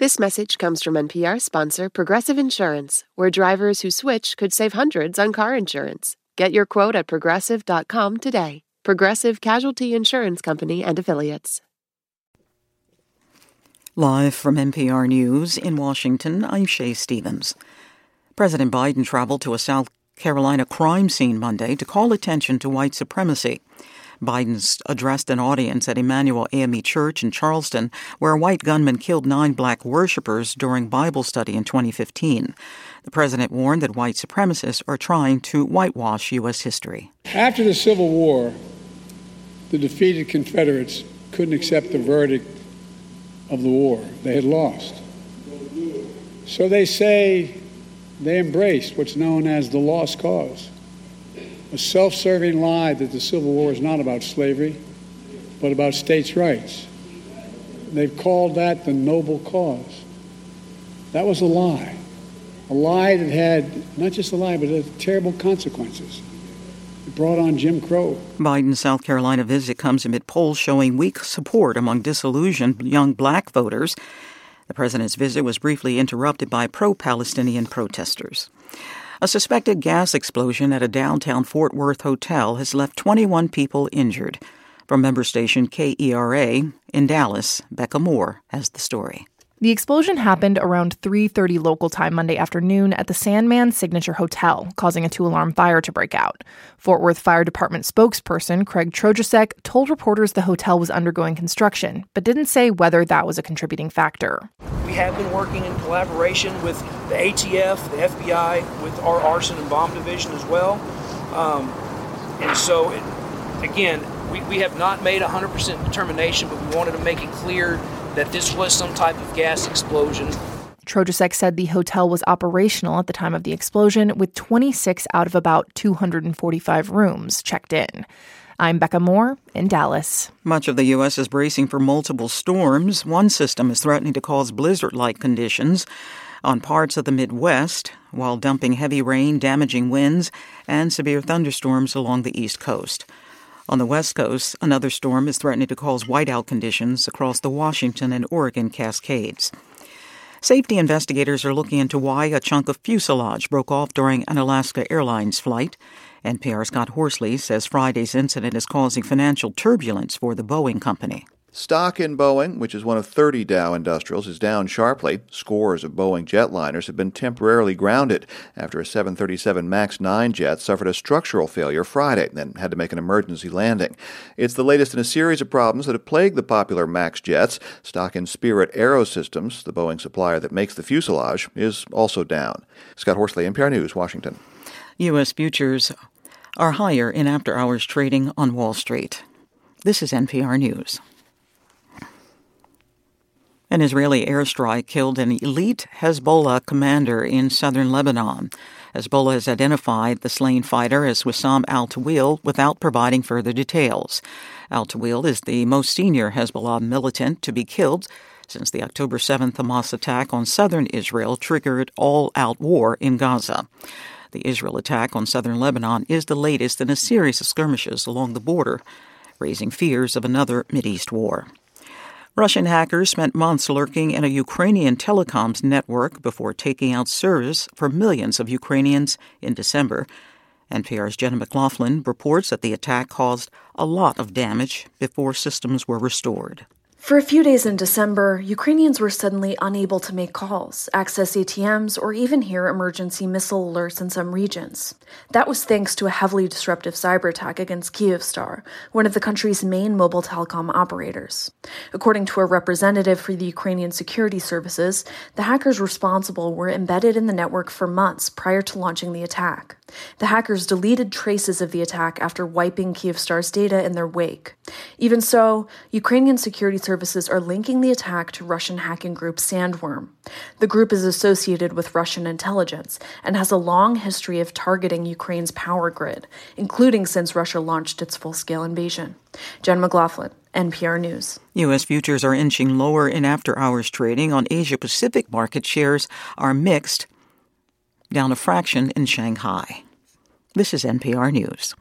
This message comes from NPR sponsor Progressive Insurance, where drivers who switch could save hundreds on car insurance. Get your quote at progressive.com today. Progressive Casualty Insurance Company and Affiliates. Live from NPR News in Washington, I'm Shay Stevens. President Biden traveled to a South Carolina crime scene Monday to call attention to white supremacy. Biden addressed an audience at Emanuel AME Church in Charleston, where a white gunman killed nine black worshippers during Bible study in 2015. The president warned that white supremacists are trying to whitewash U.S. history. After the Civil War, the defeated Confederates couldn't accept the verdict of the war. They had lost. So they say they embraced what's known as the lost cause a self serving lie that the Civil War is not about slavery, but about states' rights. They've called that the noble cause. That was a lie. A lie that had not just a lie, but terrible consequences. It brought on Jim Crow. Biden's South Carolina visit comes amid polls showing weak support among disillusioned young black voters. The president's visit was briefly interrupted by pro Palestinian protesters. A suspected gas explosion at a downtown Fort Worth hotel has left 21 people injured. From member station KERA in Dallas, Bekah Morr has the story. The explosion happened around 3:30 local time Monday afternoon at the Sandman Signature Hotel, causing a two-alarm fire to break out. Fort Worth Fire Department spokesperson Craig Trojacek told reporters the hotel was undergoing construction, but didn't say whether that was a contributing factor. We have been working in collaboration with the ATF, the FBI, with our arson and bomb division as well. Um, and so, it, again, we, we have not made 100% determination, but we wanted to make it clear that this was some type of gas explosion. Trojacek said the hotel was operational at the time of the explosion, with 26 out of about 245 rooms checked in. I'm Bekah Morr in Dallas. Much of the U.S. is bracing for multiple storms. One system is threatening to cause blizzard like conditions on parts of the Midwest, while dumping heavy rain, damaging winds, and severe thunderstorms along the East Coast. On the West Coast, another storm is threatening to cause whiteout conditions across the Washington and Oregon Cascades. Safety investigators are looking into why a chunk of fuselage broke off during an Alaska Airlines flight. NPR's Scott Horsley says Friday's incident is causing financial turbulence for the Boeing company. Stock in Boeing, which is one of 30 Dow industrials, is down sharply. Scores of Boeing jetliners have been temporarily grounded after a 737 MAX 9 jet suffered a structural failure Friday and then had to make an emergency landing. It's the latest in a series of problems that have plagued the popular MAX jets. Stock in Spirit Aerosystems, the Boeing supplier that makes the fuselage, is also down. Scott Horsley, NPR News, Washington. U.S. futures are higher in after hours trading on Wall Street. This is NPR News. An Israeli airstrike killed an elite Hezbollah commander in southern Lebanon. Hezbollah has identified the slain fighter as Wissam al Tawil without providing further details. Al Tawil is the most senior Hezbollah militant to be killed since the October 7th Hamas attack on southern Israel triggered all out war in Gaza. The Israel attack on southern Lebanon is the latest in a series of skirmishes along the border, raising fears of another Mideast war. Russian hackers spent months lurking in a Ukrainian telecoms network before taking out service for millions of Ukrainians in December. NPR's Jenna McLaughlin reports that the attack caused a lot of damage before systems were restored. For a few days in December, Ukrainians were suddenly unable to make calls, access ATMs, or even hear emergency missile alerts in some regions. That was thanks to a heavily disruptive cyber attack against Kyivstar, one of the country's main mobile telecom operators. According to a representative for the Ukrainian security services, the hackers responsible were embedded in the network for months prior to launching the attack. The hackers deleted traces of the attack after wiping Kyivstar's data in their wake. Even so, Ukrainian security services are linking the attack to Russian hacking group Sandworm. The group is associated with Russian intelligence and has a long history of targeting Ukraine's power grid, including since Russia launched its full scale invasion. Jen McLaughlin, NPR News. U.S. futures are inching lower in after hours trading on Asia Pacific market shares are mixed down a fraction in Shanghai. This is NPR News.